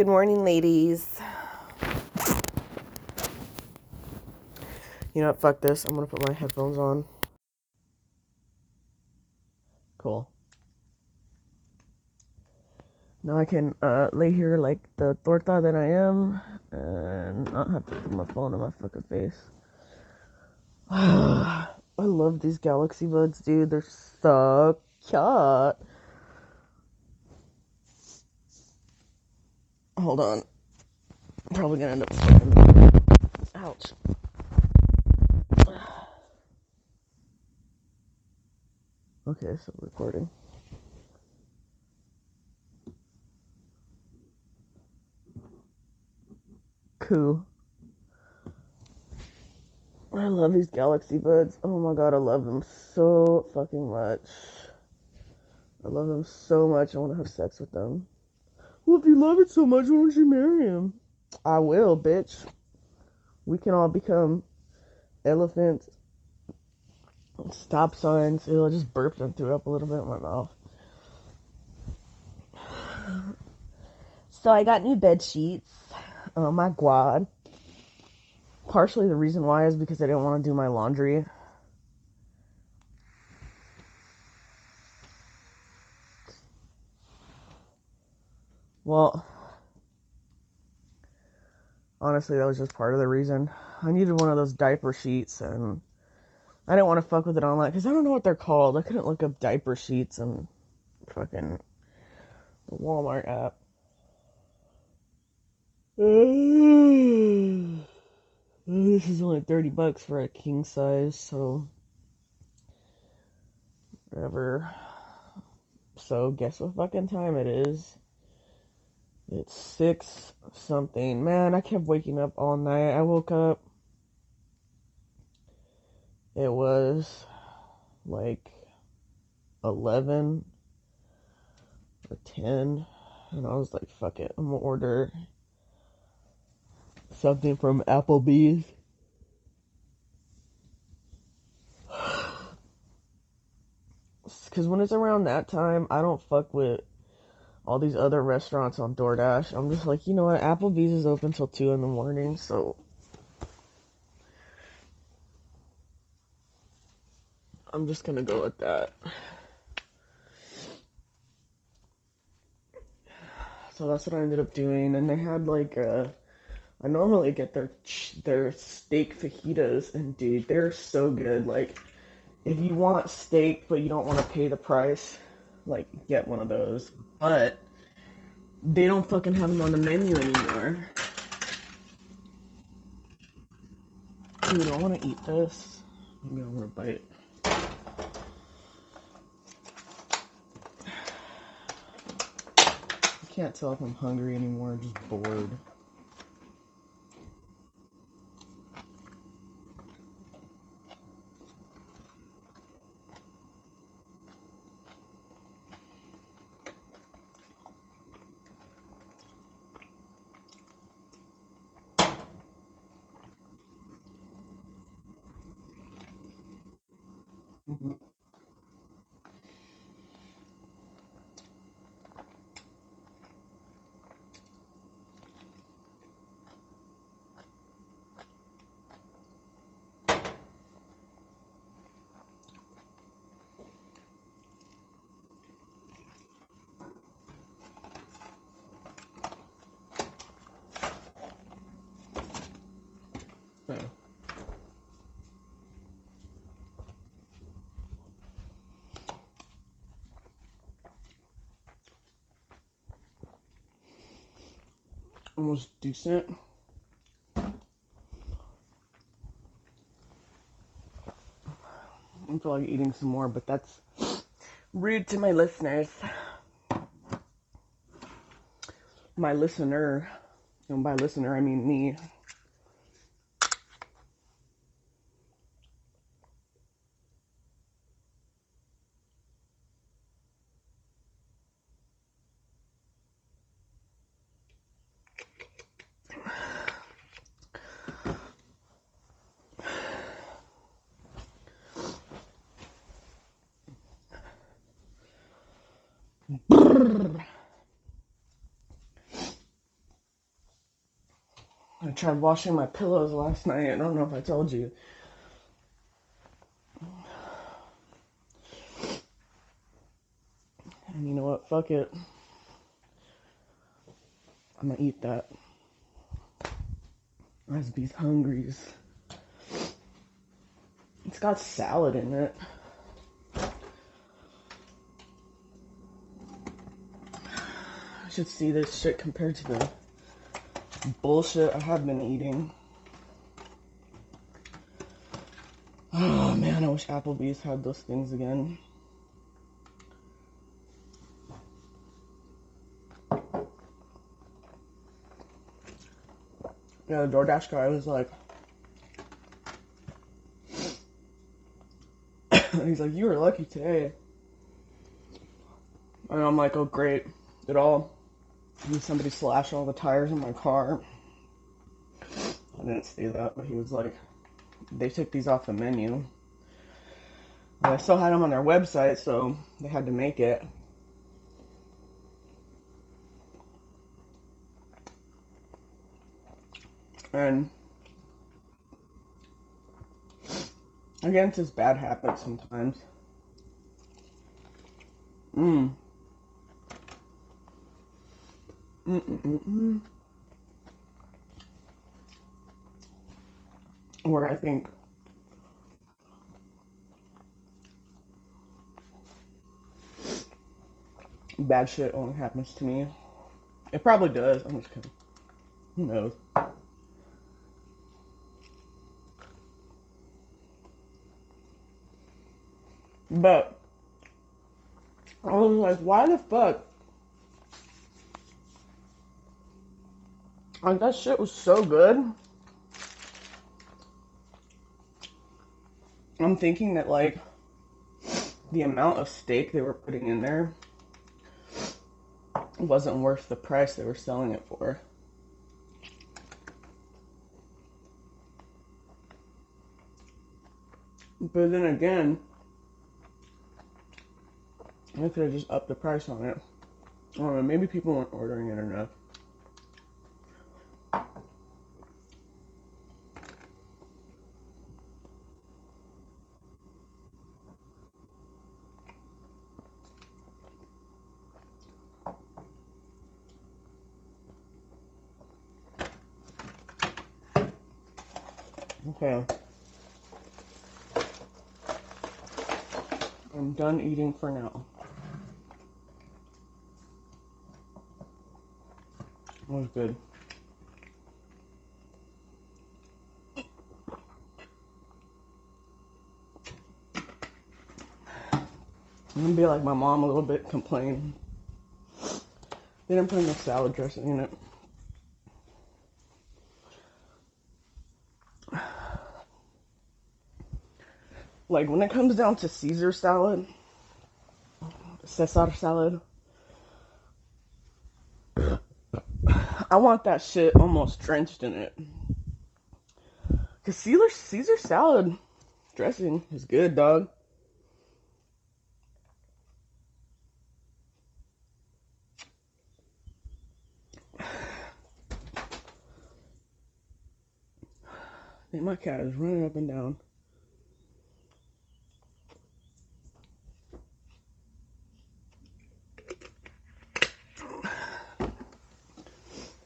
Good morning, ladies. You know what? Fuck this. I'm gonna put my headphones on. Cool. Now I can uh, lay here like the torta that I am and not have to put my phone in my fucking face. I love these galaxy buds, dude. They're so cute. Hold on. I'm probably gonna end up. Ouch. Okay, so recording. Cool. I love these galaxy buds. Oh my god, I love them so fucking much. I love them so much. I want to have sex with them. Well, if you love it so much, why don't you marry him? I will, bitch. We can all become elephants. Stop signs. Ew, I just burped and threw up a little bit in my mouth. So I got new bed sheets. Oh my god. Partially the reason why is because I didn't want to do my laundry. Well, honestly, that was just part of the reason. I needed one of those diaper sheets, and I didn't want to fuck with it online because I don't know what they're called. I couldn't look up diaper sheets and fucking the Walmart app. This is only 30 bucks for a king size, so whatever. So, guess what fucking time it is? It's six something. Man, I kept waking up all night. I woke up. It was like 11 or 10. And I was like, fuck it. I'm gonna order something from Applebee's. Because when it's around that time, I don't fuck with all these other restaurants on DoorDash. I'm just like, you know what? Applebee's is open till 2 in the morning, so. I'm just gonna go with that. So that's what I ended up doing, and they had like uh, I normally get their their steak fajitas, and dude, they're so good. Like, if you want steak but you don't want to pay the price, like get one of those. But they don't fucking have them on the menu anymore. Dude, I want to eat this. Maybe I want to bite. I can't tell if I'm hungry anymore, just bored. Mhm. Almost decent. I feel like eating some more, but that's rude to my listeners. My listener, and by listener I mean me. I tried washing my pillows last night. I don't know if I told you. And you know what? Fuck it. I'm gonna eat that. These hungries. It's got salad in it. I should see this shit compared to the bullshit I have been eating. Oh man, I wish Applebee's had those things again. Yeah, the DoorDash guy was like, he's like, you were lucky today. And I'm like, oh great. Did all did somebody slash all the tires in my car? I didn't see that, but he was like, they took these off the menu. But I still had them on their website, so they had to make it. And again, it's just bad habits sometimes. Mmm. Mm-mm-mm. Where I think bad shit only happens to me. It probably does. I'm just kidding. Who knows? But I was like, why the fuck? Like that shit was so good. I'm thinking that like the amount of steak they were putting in there wasn't worth the price they were selling it for. But then again, I could have just upped the price on it. I don't know, maybe people weren't ordering it enough. Okay. I'm done eating for now. That was good. I'm gonna be like my mom a little bit, complain. They didn't put enough salad dressing in it. Like when it comes down to Caesar salad, Caesar salad, I want that shit almost drenched in it. Cause Caesar Caesar salad dressing is good, dog. I think my cat is running up and down.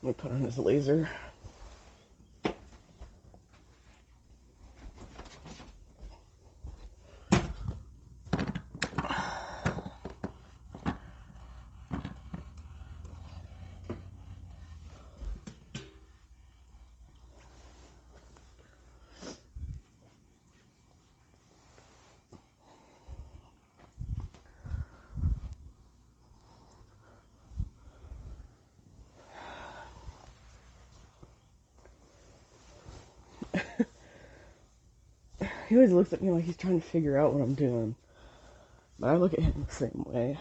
Let me put on this laser. He always looks at me like he's trying to figure out what I'm doing. But I look at him the same way.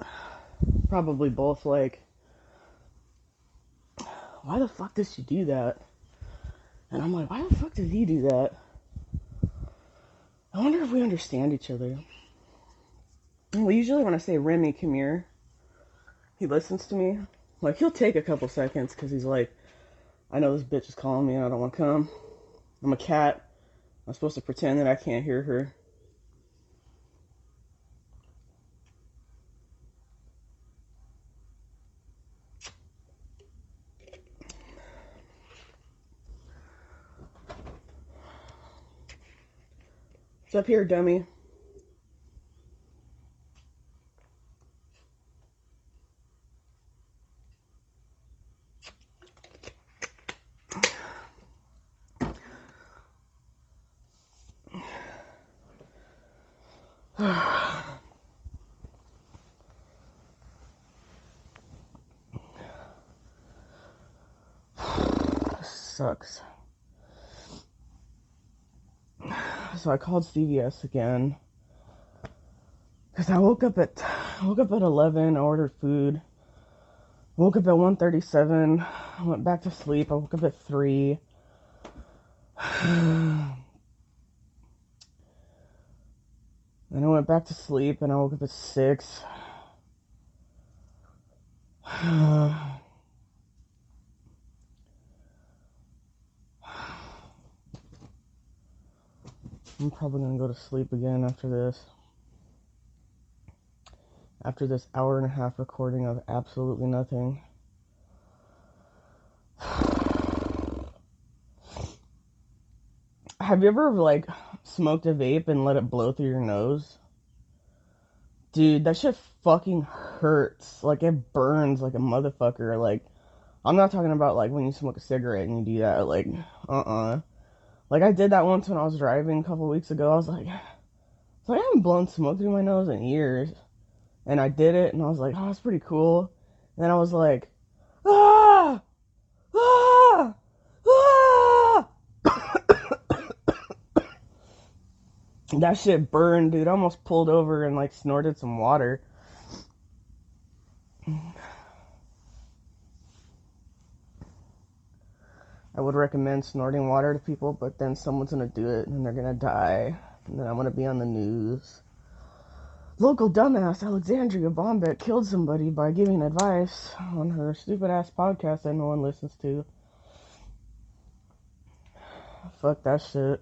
Probably both like, why the fuck does she do that? And I'm like, why the fuck does he do that? I wonder if we understand each other. Well, usually when I say Remy, come here, he listens to me. Like, he'll take a couple seconds because he's like, I know this bitch is calling me and I don't want to come. I'm a cat. I'm supposed to pretend that I can't hear her. It's up here, dummy. Sucks. So I called CVS again because I woke up at woke up at 11. I ordered food. Woke up at 1:37. I went back to sleep. I woke up at three. Then I went back to sleep and I woke up at six. I'm probably gonna go to sleep again after this. After this hour and a half recording of absolutely nothing. Have you ever like smoked a vape and let it blow through your nose? Dude, that shit fucking hurts. Like it burns like a motherfucker. Like I'm not talking about like when you smoke a cigarette and you do that. Like uh-uh. Like I did that once when I was driving a couple weeks ago. I was like, so I haven't blown smoke through my nose in years, and I did it, and I was like, oh, it's pretty cool. And then I was like, ah, ah. That shit burned, dude. I almost pulled over and like snorted some water. I would recommend snorting water to people, but then someone's gonna do it and they're gonna die. And then I'm gonna be on the news. Local dumbass Alexandria Bombeck killed somebody by giving advice on her stupid ass podcast that no one listens to. Fuck that shit.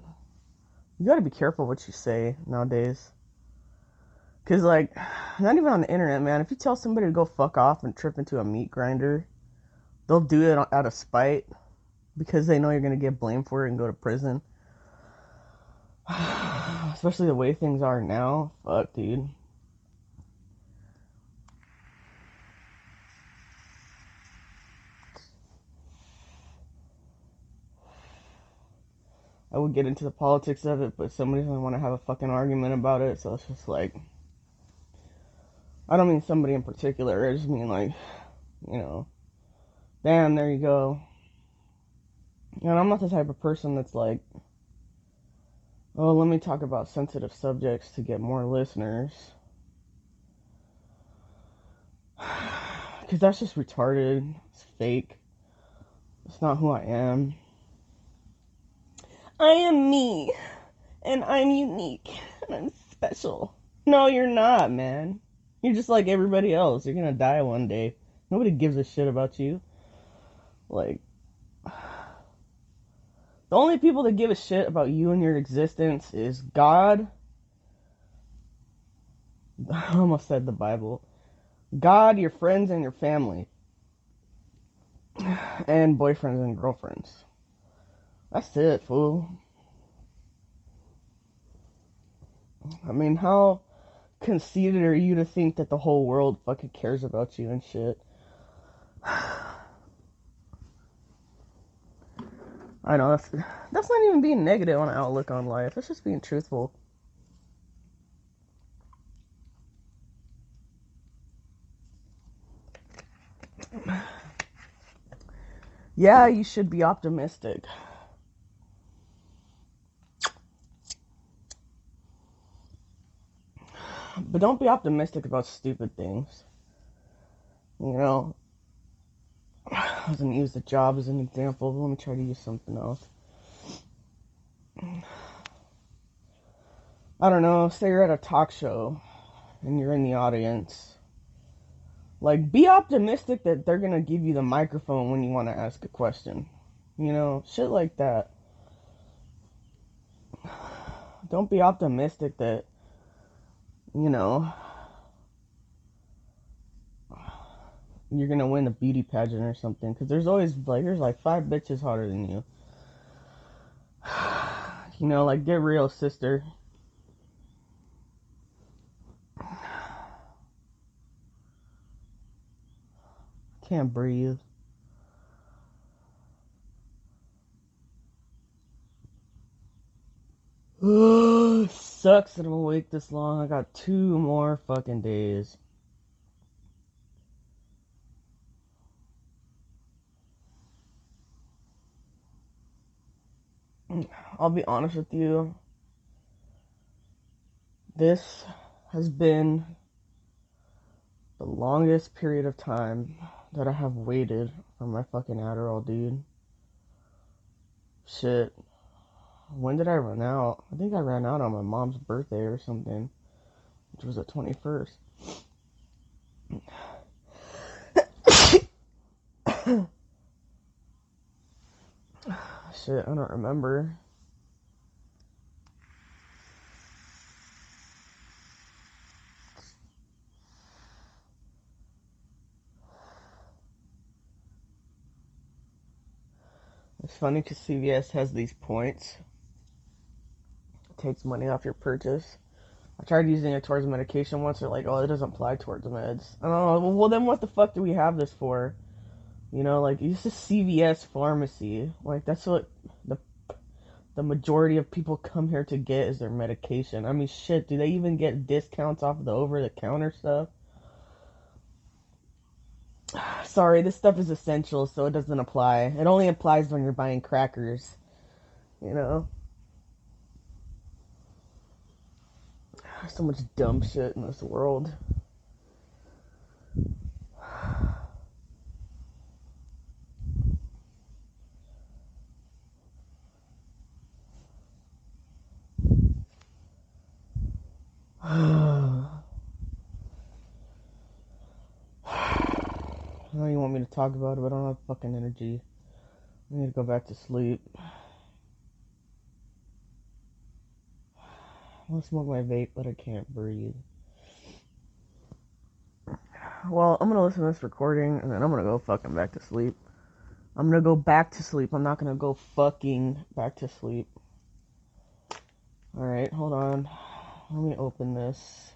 You gotta be careful what you say nowadays. Cause like, not even on the internet, man. If you tell somebody to go fuck off and trip into a meat grinder, they'll do it out of spite because they know you're to get blamed for it and go to prison. Especially the way things are now. Fuck, dude. I would get into the politics of it, but somebody doesn't want to have a fucking argument about it, so it's just like. I don't mean somebody in particular, I just mean like, you know, damn, there you go. And I'm not the type of person that's like, oh, let me talk about sensitive subjects to get more listeners. Because that's just retarded. It's fake. It's not who I am. I am me. And I'm unique. And I'm special. No, you're not, man. You're just like everybody else. You're gonna die one day. Nobody gives a shit about you. Like, the only people that give a shit about you and your existence is God. I almost said the Bible. God, your friends, and your family. And boyfriends and girlfriends. That's it, fool. I mean, how conceited are you to think that the whole world fucking cares about you and shit? I know that's that's not even being negative on outlook on life. That's just being truthful. Yeah, you should be optimistic. But don't be optimistic about stupid things. You know, I was gonna use the job as an example. Let me try to use something else. I don't know, say you're at a talk show and you're in the audience Like, be optimistic that they're gonna give you the microphone when you want to ask a question. You know, shit like that. Don't be optimistic that, you know, you're gonna win a beauty pageant or something. Because there's always, like, there's like five bitches hotter than you. You know, like, get real, sister. Can't breathe. Sucks that I'm awake this long. I got two more fucking days. I'll be honest with you. This has been the longest period of time that I have waited for my fucking Adderall, dude. Shit. When did I run out? I think I ran out on my mom's birthday or something, which was the 21st. Shit, I don't remember. It's funny because CVS has these points. Takes money off your purchase. I tried using it towards medication once. They're like, oh, it doesn't apply towards meds. I don't know. Well, then what the fuck do we have this for? You know, like it's a CVS pharmacy. Like that's what the the majority of people come here to get is their medication. I mean, shit, do they even get discounts off of the over the counter stuff? Sorry, this stuff is essential, so it doesn't apply. It only applies when you're buying crackers. You know? so much dumb shit in this world. I know you want me to talk about it, but I don't have fucking energy. I need to go back to sleep. Want to smoke my vape, but I can't breathe. Well, I'm gonna listen to this recording and then I'm gonna go fucking back to sleep. I'm gonna go back to sleep. I'm not gonna go fucking back to sleep. Alright, hold on. Let me open this.